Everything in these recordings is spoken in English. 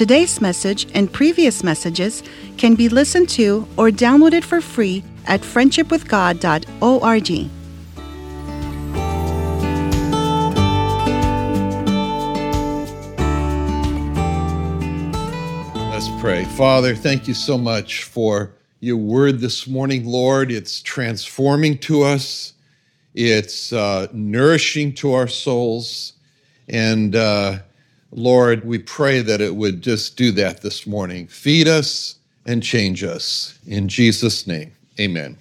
Today's message and previous messages can be listened to or downloaded for free at friendshipwithgod.org. Let's pray. Father, thank you so much for your word this morning, Lord. It's transforming to us, it's uh, nourishing to our souls. And uh, Lord, we pray that it would just do that this morning. Feed us and change us. In Jesus' name, amen.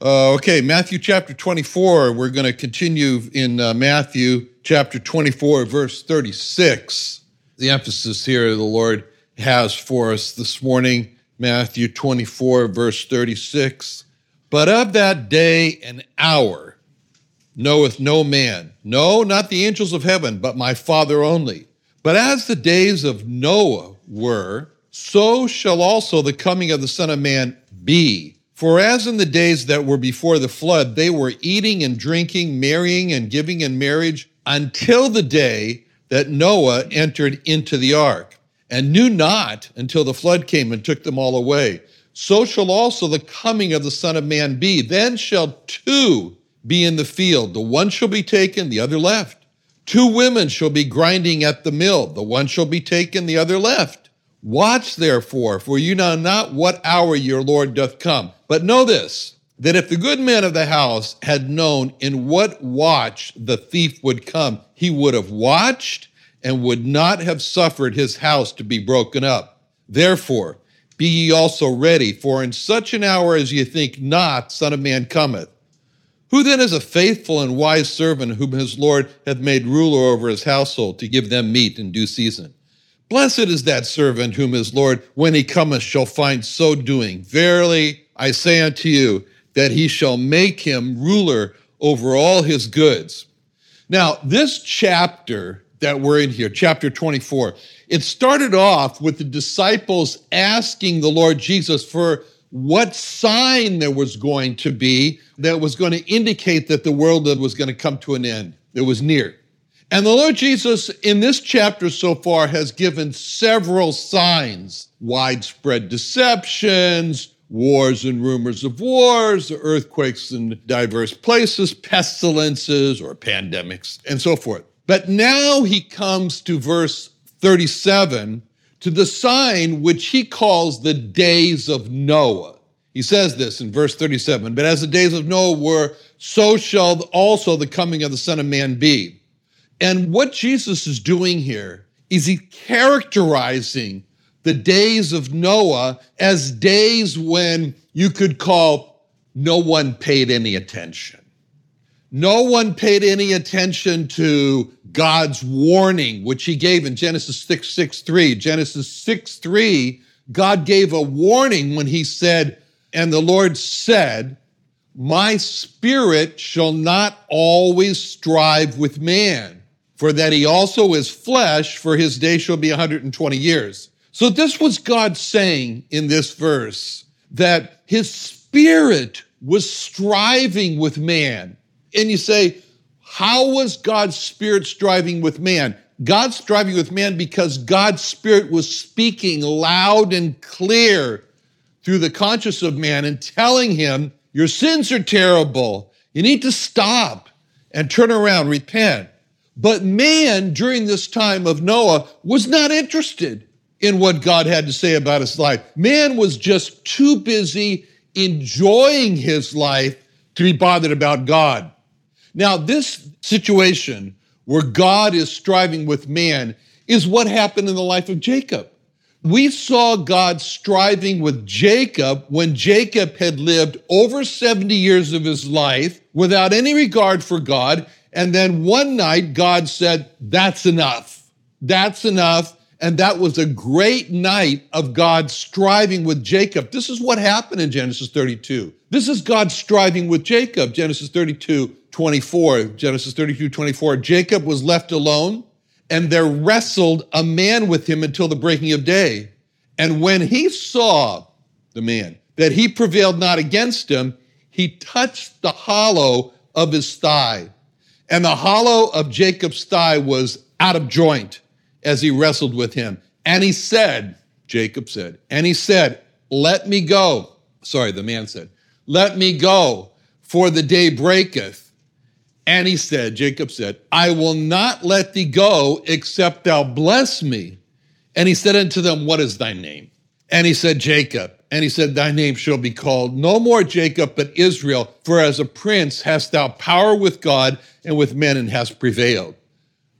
Uh, okay, Matthew chapter 24. We're going to continue in uh, Matthew chapter 24, verse 36. The emphasis here the Lord has for us this morning, Matthew 24, verse 36. But of that day and hour knoweth no man, no, not the angels of heaven, but my Father only. But as the days of Noah were, so shall also the coming of the Son of Man be. For as in the days that were before the flood, they were eating and drinking, marrying and giving in marriage until the day that Noah entered into the ark, and knew not until the flood came and took them all away. So shall also the coming of the Son of Man be. Then shall two be in the field, the one shall be taken, the other left. Two women shall be grinding at the mill, the one shall be taken, the other left. Watch therefore, for you know not what hour your Lord doth come. But know this, that if the good man of the house had known in what watch the thief would come, he would have watched and would not have suffered his house to be broken up. Therefore, be ye also ready, for in such an hour as ye think not, Son of Man cometh. Who then is a faithful and wise servant whom his Lord hath made ruler over his household to give them meat in due season? Blessed is that servant whom his Lord, when he cometh, shall find so doing. Verily, I say unto you, that he shall make him ruler over all his goods. Now, this chapter that we're in here, chapter 24, it started off with the disciples asking the Lord Jesus for what sign there was going to be that was going to indicate that the world was going to come to an end. It was near. And the Lord Jesus, in this chapter so far, has given several signs widespread deceptions, wars and rumors of wars, earthquakes in diverse places, pestilences or pandemics, and so forth. But now he comes to verse 37 to the sign which he calls the days of Noah. He says this in verse 37 But as the days of Noah were, so shall also the coming of the Son of Man be. And what Jesus is doing here is he characterizing the days of Noah as days when you could call no one paid any attention. No one paid any attention to God's warning, which he gave in Genesis 6 6 3. Genesis 6 3, God gave a warning when he said, And the Lord said, My spirit shall not always strive with man, for that he also is flesh, for his day shall be 120 years. So this was God saying in this verse that his spirit was striving with man. And you say, how was God's Spirit striving with man? God's striving with man because God's Spirit was speaking loud and clear through the conscience of man and telling him, Your sins are terrible. You need to stop and turn around, repent. But man, during this time of Noah, was not interested in what God had to say about his life. Man was just too busy enjoying his life to be bothered about God. Now, this situation where God is striving with man is what happened in the life of Jacob. We saw God striving with Jacob when Jacob had lived over 70 years of his life without any regard for God. And then one night, God said, That's enough. That's enough. And that was a great night of God striving with Jacob. This is what happened in Genesis 32. This is God striving with Jacob. Genesis 32, 24. Genesis 32, 24. Jacob was left alone and there wrestled a man with him until the breaking of day. And when he saw the man, that he prevailed not against him, he touched the hollow of his thigh. And the hollow of Jacob's thigh was out of joint as he wrestled with him. And he said, Jacob said, and he said, Let me go. Sorry, the man said, Let me go, for the day breaketh. And he said, Jacob said, I will not let thee go except thou bless me. And he said unto them, What is thy name? And he said, Jacob. And he said, Thy name shall be called no more Jacob, but Israel, for as a prince hast thou power with God and with men and hast prevailed.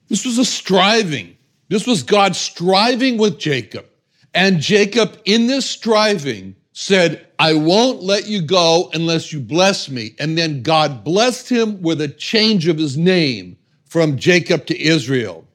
This was a striving. This was God striving with Jacob. And Jacob, in this striving, said, I won't let you go unless you bless me. And then God blessed him with a change of his name from Jacob to Israel.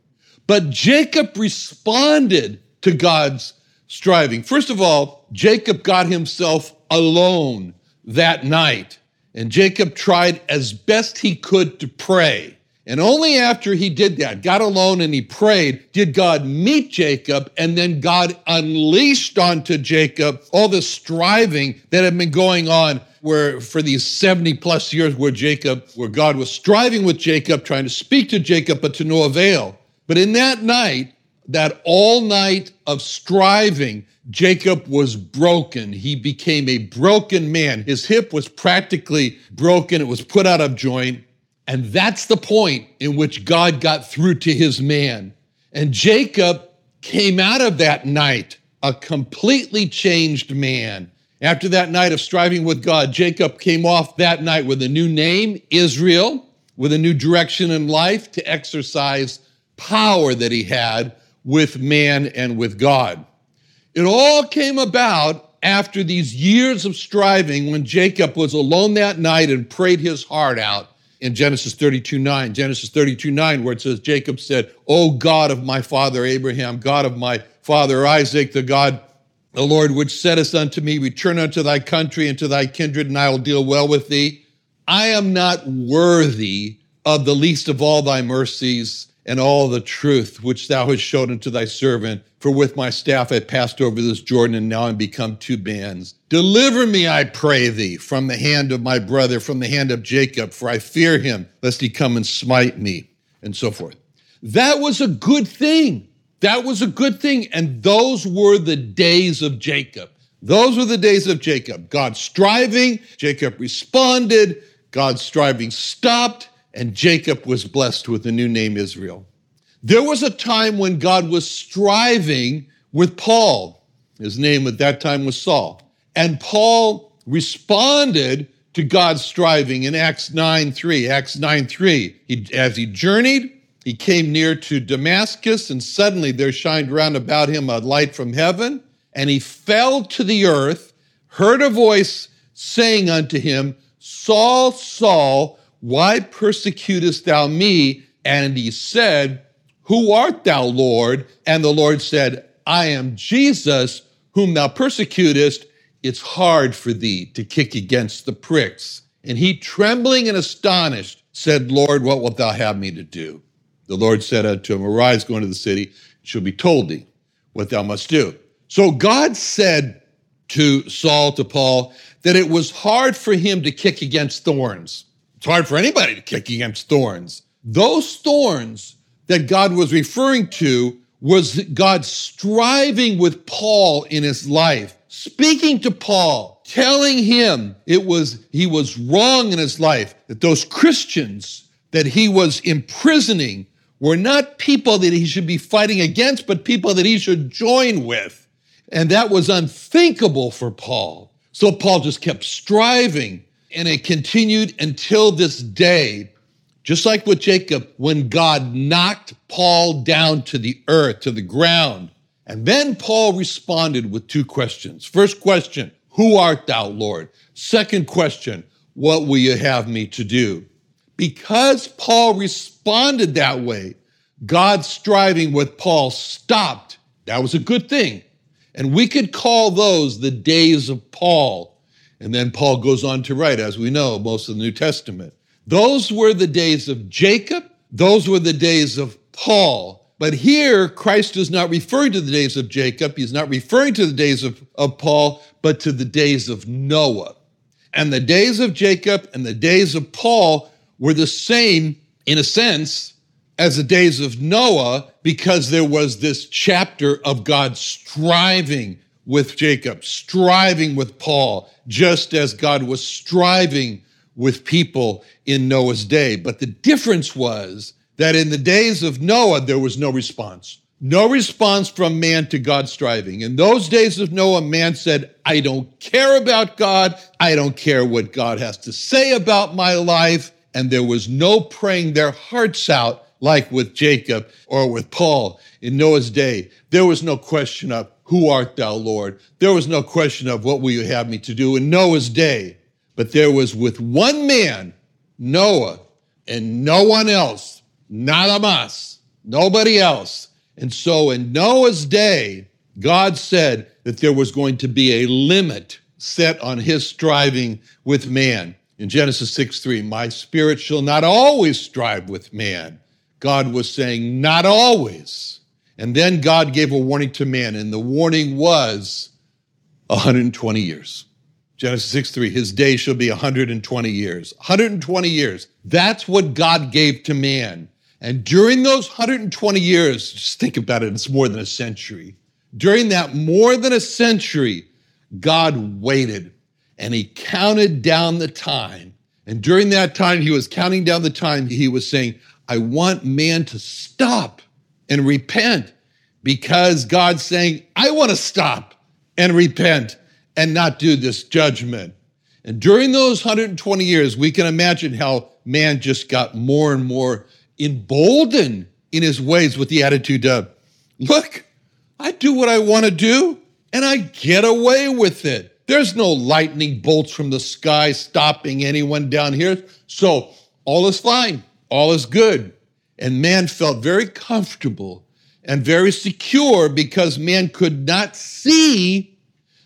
But Jacob responded to God's striving. First of all, Jacob got himself alone that night. And Jacob tried as best he could to pray. And only after he did that, got alone and he prayed, did God meet Jacob. And then God unleashed onto Jacob all the striving that had been going on where for these 70 plus years where Jacob, where God was striving with Jacob, trying to speak to Jacob, but to no avail. But in that night, that all night of striving, Jacob was broken. He became a broken man. His hip was practically broken. It was put out of joint. And that's the point in which God got through to his man. And Jacob came out of that night a completely changed man. After that night of striving with God, Jacob came off that night with a new name, Israel, with a new direction in life to exercise power that he had with man and with God. It all came about after these years of striving when Jacob was alone that night and prayed his heart out in Genesis 32 9. Genesis 32 9, where it says, Jacob said, O God of my father Abraham, God of my father Isaac, the God, the Lord which saidest unto me, Return unto thy country and to thy kindred, and I will deal well with thee. I am not worthy of the least of all thy mercies and all the truth which thou hast shown unto thy servant. For with my staff I passed over this Jordan, and now I'm become two bands. Deliver me, I pray thee, from the hand of my brother, from the hand of Jacob, for I fear him, lest he come and smite me, and so forth. That was a good thing. That was a good thing. And those were the days of Jacob. Those were the days of Jacob. God striving, Jacob responded, God striving stopped, and Jacob was blessed with the new name Israel. There was a time when God was striving with Paul. His name at that time was Saul. And Paul responded to God's striving in Acts 9 3. Acts 9 3. He, as he journeyed, he came near to Damascus, and suddenly there shined round about him a light from heaven, and he fell to the earth, heard a voice saying unto him, Saul, Saul, why persecutest thou me? And he said, Who art thou, Lord? And the Lord said, I am Jesus, whom thou persecutest. It's hard for thee to kick against the pricks. And he, trembling and astonished, said, Lord, what wilt thou have me to do? The Lord said unto him, Arise, go into the city, it shall be told thee what thou must do. So God said to Saul, to Paul, that it was hard for him to kick against thorns. It's hard for anybody to kick against thorns. Those thorns that God was referring to was God striving with Paul in his life, speaking to Paul, telling him it was he was wrong in his life, that those Christians that he was imprisoning were not people that he should be fighting against, but people that he should join with. And that was unthinkable for Paul. So Paul just kept striving and it continued until this day Just like with Jacob, when God knocked Paul down to the earth, to the ground. And then Paul responded with two questions. First question, Who art thou, Lord? Second question, What will you have me to do? Because Paul responded that way, God's striving with Paul stopped. That was a good thing. And we could call those the days of Paul. And then Paul goes on to write, as we know, most of the New Testament. Those were the days of Jacob. Those were the days of Paul. But here, Christ is not referring to the days of Jacob. He's not referring to the days of, of Paul, but to the days of Noah. And the days of Jacob and the days of Paul were the same, in a sense, as the days of Noah, because there was this chapter of God striving with Jacob, striving with Paul, just as God was striving with people in Noah's day. But the difference was that in the days of Noah, there was no response. No response from man to God striving. In those days of Noah, man said, I don't care about God. I don't care what God has to say about my life. And there was no praying their hearts out like with Jacob or with Paul in Noah's day. There was no question of, Who art thou, Lord? There was no question of, What will you have me to do in Noah's day? But there was with one man, Noah, and no one else, nada más, nobody else. And so in Noah's day, God said that there was going to be a limit set on his striving with man. In Genesis 6 3, my spirit shall not always strive with man. God was saying, not always. And then God gave a warning to man, and the warning was 120 years. Genesis 6 3, his day shall be 120 years. 120 years. That's what God gave to man. And during those 120 years, just think about it, it's more than a century. During that more than a century, God waited and he counted down the time. And during that time, he was counting down the time, he was saying, I want man to stop and repent because God's saying, I want to stop and repent and not do this judgment. And during those 120 years, we can imagine how man just got more and more emboldened in his ways with the attitude of, look, I do what I want to do and I get away with it. There's no lightning bolts from the sky stopping anyone down here. So all is fine, all is good. And man felt very comfortable and very secure because man could not see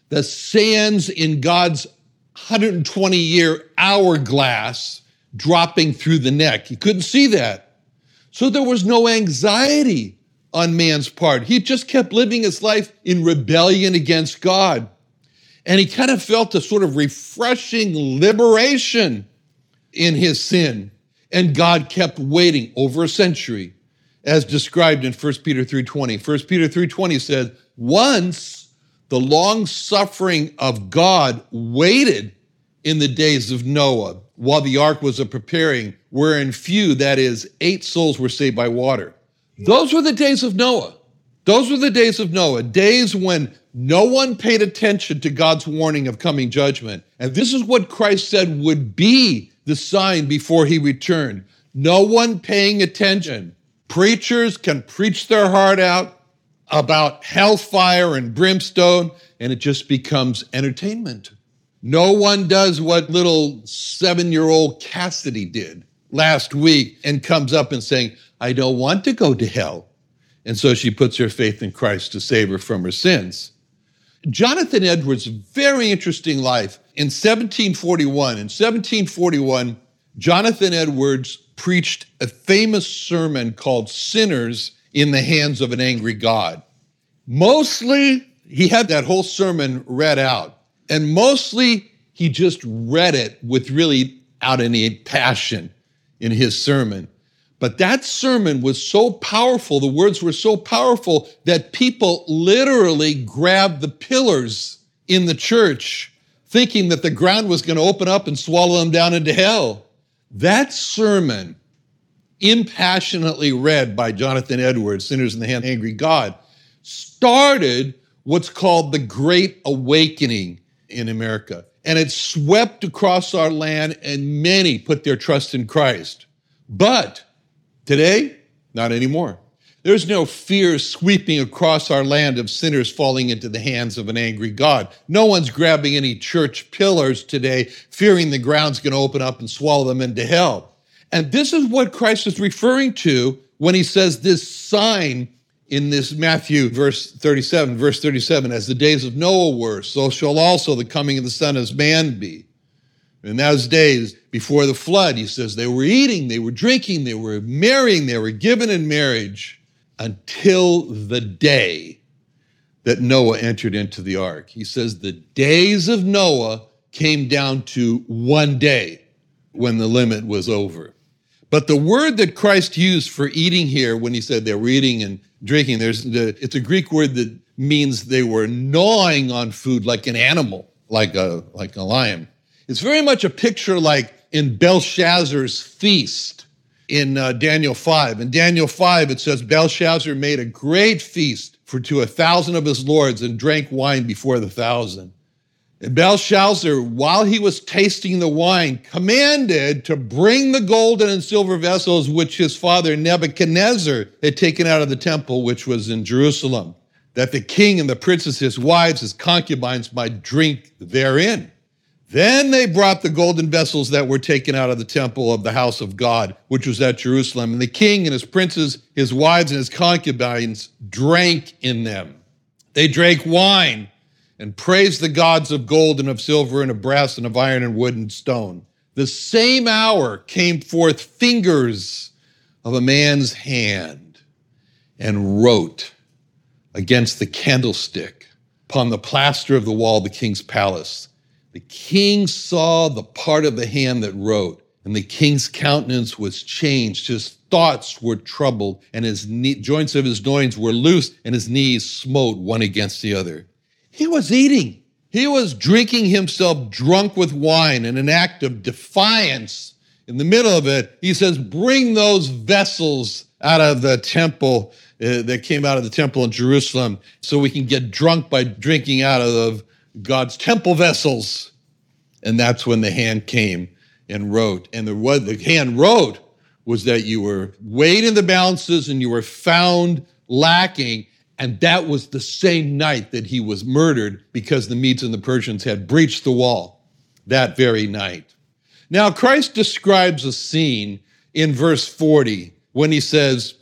the sands in God's 120 year hourglass dropping through the neck. He couldn't see that. So there was no anxiety on man's part. He just kept living his life in rebellion against God. And he kind of felt a sort of refreshing liberation in his sin. And God kept waiting over a century, as described in 1 Peter 3:20. 1 Peter 3:20 says, "Once the long suffering of God waited in the days of Noah, while the ark was a preparing, wherein few, that is, eight souls were saved by water." Those were the days of Noah. Those were the days of Noah, days when no one paid attention to God's warning of coming judgment. And this is what Christ said would be the sign before he returned. No one paying attention. Preachers can preach their heart out about hellfire and brimstone, and it just becomes entertainment. No one does what little seven year old Cassidy did last week and comes up and saying, I don't want to go to hell. And so she puts her faith in Christ to save her from her sins. Jonathan Edwards' very interesting life in 1741. In 1741, Jonathan Edwards preached a famous sermon called Sinners in the Hands of an Angry God. Mostly, he had that whole sermon read out, and mostly he just read it with really out any passion in his sermon. But that sermon was so powerful, the words were so powerful that people literally grabbed the pillars in the church, thinking that the ground was going to open up and swallow them down into hell. That sermon, impassionately read by Jonathan Edwards, Sinners in the Hand Angry God, started what's called the Great Awakening in America. And it swept across our land, and many put their trust in Christ. But today, not anymore. There's no fear sweeping across our land of sinners falling into the hands of an angry God. No one's grabbing any church pillars today, fearing the ground's going to open up and swallow them into hell. And this is what Christ is referring to when he says this sign in this Matthew verse 37, verse 37, as the days of Noah were, so shall also the coming of the Son of Man be. In those days before the flood, he says they were eating, they were drinking, they were marrying, they were given in marriage until the day that Noah entered into the ark. He says the days of Noah came down to one day when the limit was over. But the word that Christ used for eating here, when he said they were eating and drinking, there's the, it's a Greek word that means they were gnawing on food like an animal, like a, like a lion. It's very much a picture like in Belshazzar's feast in uh, Daniel 5. In Daniel 5, it says Belshazzar made a great feast for to a thousand of his lords and drank wine before the thousand. And Belshazzar, while he was tasting the wine, commanded to bring the golden and silver vessels which his father Nebuchadnezzar had taken out of the temple, which was in Jerusalem, that the king and the princes, his wives, his concubines might drink therein. Then they brought the golden vessels that were taken out of the temple of the house of God, which was at Jerusalem. And the king and his princes, his wives, and his concubines drank in them. They drank wine and praised the gods of gold and of silver and of brass and of iron and wood and stone. The same hour came forth fingers of a man's hand and wrote against the candlestick upon the plaster of the wall of the king's palace the king saw the part of the hand that wrote, and the king's countenance was changed. His thoughts were troubled, and his knee, joints of his loins were loose, and his knees smote one against the other. He was eating. He was drinking himself drunk with wine in an act of defiance. In the middle of it, he says, Bring those vessels out of the temple uh, that came out of the temple in Jerusalem so we can get drunk by drinking out of God's temple vessels. And that's when the hand came and wrote. And the, what the hand wrote was that you were weighed in the balances and you were found lacking. And that was the same night that he was murdered because the Medes and the Persians had breached the wall that very night. Now, Christ describes a scene in verse 40 when he says,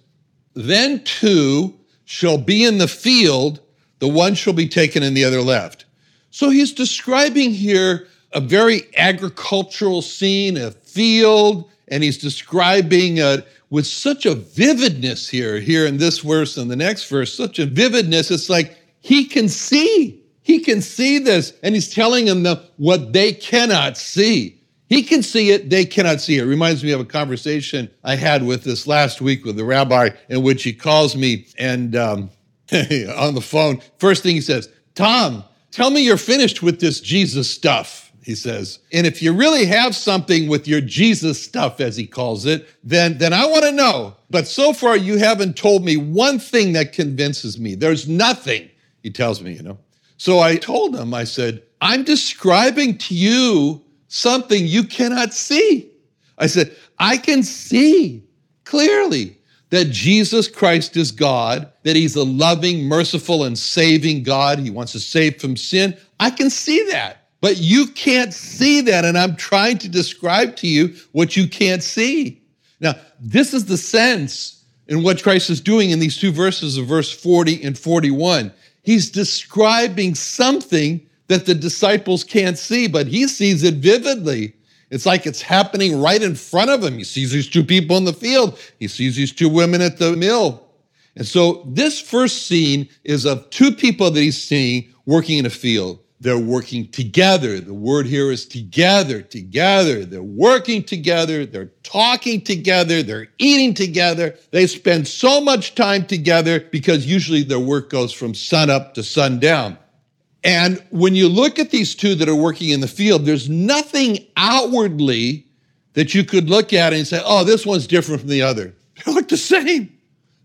Then two shall be in the field, the one shall be taken and the other left. So he's describing here a very agricultural scene, a field, and he's describing it with such a vividness here, here in this verse and the next verse, such a vividness. It's like he can see, he can see this, and he's telling them the, what they cannot see. He can see it, they cannot see it. it. Reminds me of a conversation I had with this last week with the rabbi, in which he calls me and um, on the phone. First thing he says, Tom, Tell me you're finished with this Jesus stuff, he says. And if you really have something with your Jesus stuff, as he calls it, then, then I want to know. But so far, you haven't told me one thing that convinces me. There's nothing, he tells me, you know. So I told him, I said, I'm describing to you something you cannot see. I said, I can see clearly that Jesus Christ is God, that he's a loving, merciful, and saving God. He wants to save from sin. I can see that. But you can't see that. And I'm trying to describe to you what you can't see. Now, this is the sense in what Christ is doing in these two verses of verse 40 and 41. He's describing something that the disciples can't see, but he sees it vividly. It's like it's happening right in front of him. He sees these two people in the field, he sees these two women at the mill. And so this first scene is of two people that he's seeing working in a field. They're working together. The word here is together, together. They're working together. They're talking together. They're eating together. They spend so much time together because usually their work goes from sun up to sundown. And when you look at these two that are working in the field, there's nothing outwardly that you could look at and say, oh, this one's different from the other. They look the same.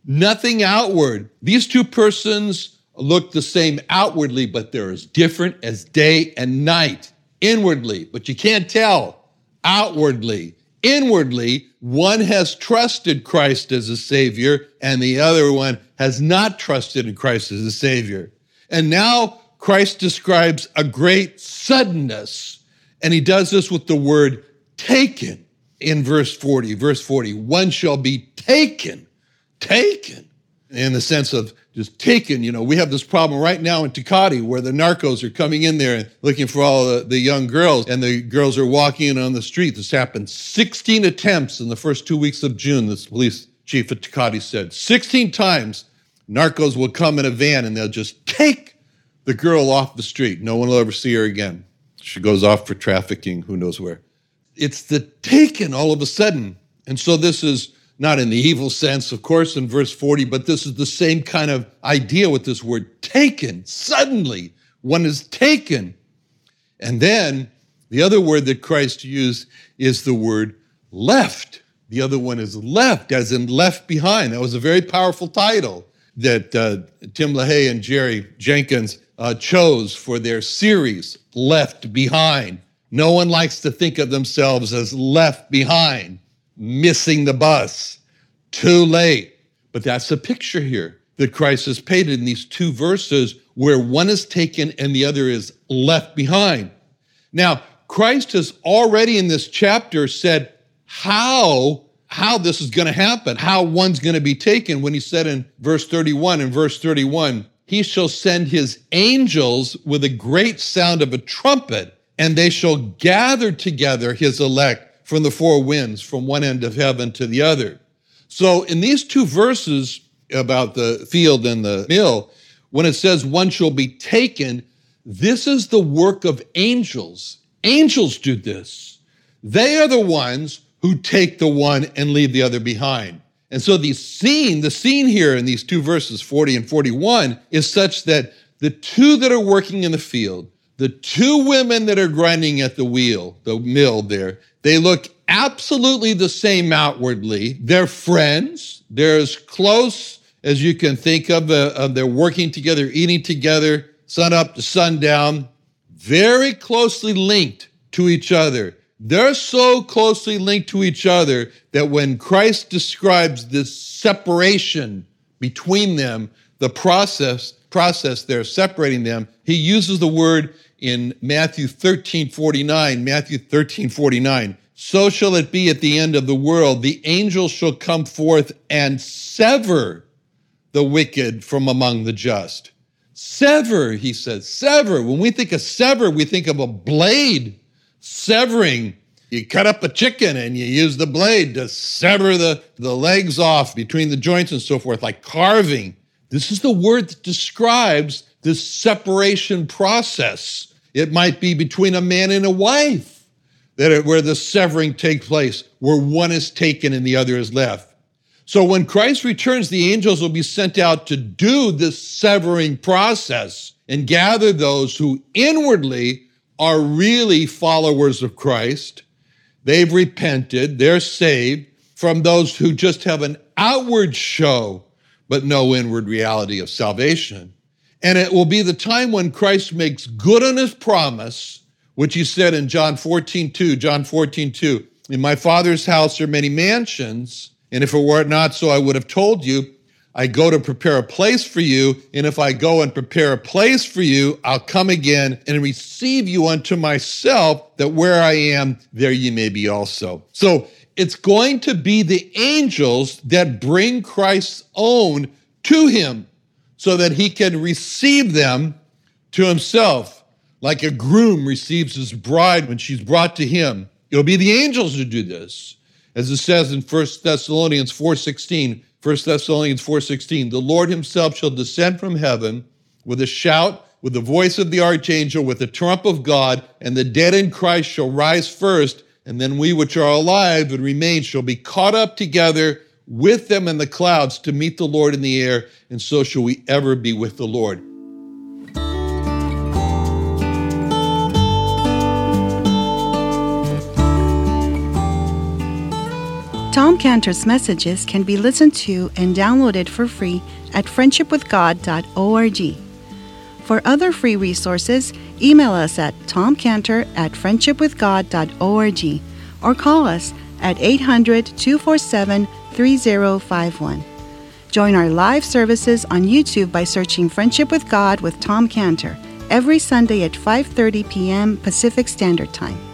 Nothing outward. These two persons look the same outwardly, but they're as different as day and night inwardly, but you can't tell outwardly. inwardly one has trusted Christ as a Savior and the other one has not trusted in Christ as a Savior. And now Christ describes a great suddenness, and he does this with the word taken in verse 40. Verse 40 one shall be taken, taken, in the sense of just taken. You know, we have this problem right now in Tecate where the narcos are coming in there and looking for all the, the young girls, and the girls are walking in on the street. This happened 16 attempts in the first two weeks of June, this police chief at Tecate said. 16 times narcos will come in a van and they'll just take the girl off the street. No one will ever see her again. She goes off for trafficking, who knows where. It's the taken all of a sudden. And so this is not in the evil sense, of course, in verse 40, but this is the same kind of idea with this word taken. Suddenly, one is taken. And then the other word that Christ used is the word left. The other one is left, as in left behind. That was a very powerful title that uh, Tim LaHaye and Jerry Jenkins uh, chose for their series, Left Behind. No one likes to think of themselves as left behind missing the bus, too late. But that's the picture here that Christ has painted in these two verses where one is taken and the other is left behind. Now, Christ has already in this chapter said how how this is going to happen, how one's going to be taken when he said in verse 31 in verse 31, he shall send his angels with a great sound of a trumpet and they shall gather together his elect from the four winds, from one end of heaven to the other. So, in these two verses about the field and the mill, when it says one shall be taken, this is the work of angels. Angels do this. They are the ones who take the one and leave the other behind. And so the scene, the scene here in these two verses, 40 and 41, is such that the two that are working in the field, the two women that are grinding at the wheel, the mill there, they look absolutely the same outwardly. They're friends. They're as close as you can think of. Uh, they're working together, eating together, sun up to sundown, very closely linked to each other. They're so closely linked to each other that when Christ describes this separation between them, the process process there separating them, he uses the word in Matthew 13 49. Matthew 13 49. So shall it be at the end of the world. The angels shall come forth and sever the wicked from among the just. Sever, he says, sever. When we think of sever, we think of a blade severing. You cut up a chicken and you use the blade to sever the, the legs off between the joints and so forth, like carving. This is the word that describes this separation process it might be between a man and a wife that it, where the severing takes place, where one is taken and the other is left. So when Christ returns, the angels will be sent out to do this severing process and gather those who inwardly are really followers of Christ. They've repented, they're saved from those who just have an outward show, but no inward reality of salvation. And it will be the time when Christ makes good on his promise, which he said in John 14, 2, John 14, 2. In my Father's house are many mansions, and if it were not so, I would have told you. I go to prepare a place for you, and if I go and prepare a place for you, I'll come again and receive you unto myself, that where I am, there ye may be also. So it's going to be the angels that bring Christ's own to him so that he can receive them to himself, like a groom receives his bride when she's brought to him. It'll be the angels who do this. As it says in 1 Thessalonians 4:16, 1 Thessalonians 4:16, the Lord himself shall descend from heaven with a shout, with the voice of the archangel, with the trump of God, and the dead in Christ shall rise first, and then we which are alive and remain shall be caught up together with them in the clouds to meet the Lord in the air, and so shall we ever be with the Lord. Tom Cantor's messages can be listened to and downloaded for free at friendshipwithgod.org. For other free resources, email us at tomcantor at friendshipwithgod.org or call us at 800 247 3051. Join our live services on YouTube by searching Friendship with God with Tom Cantor every Sunday at 5:30 p.m. Pacific Standard Time.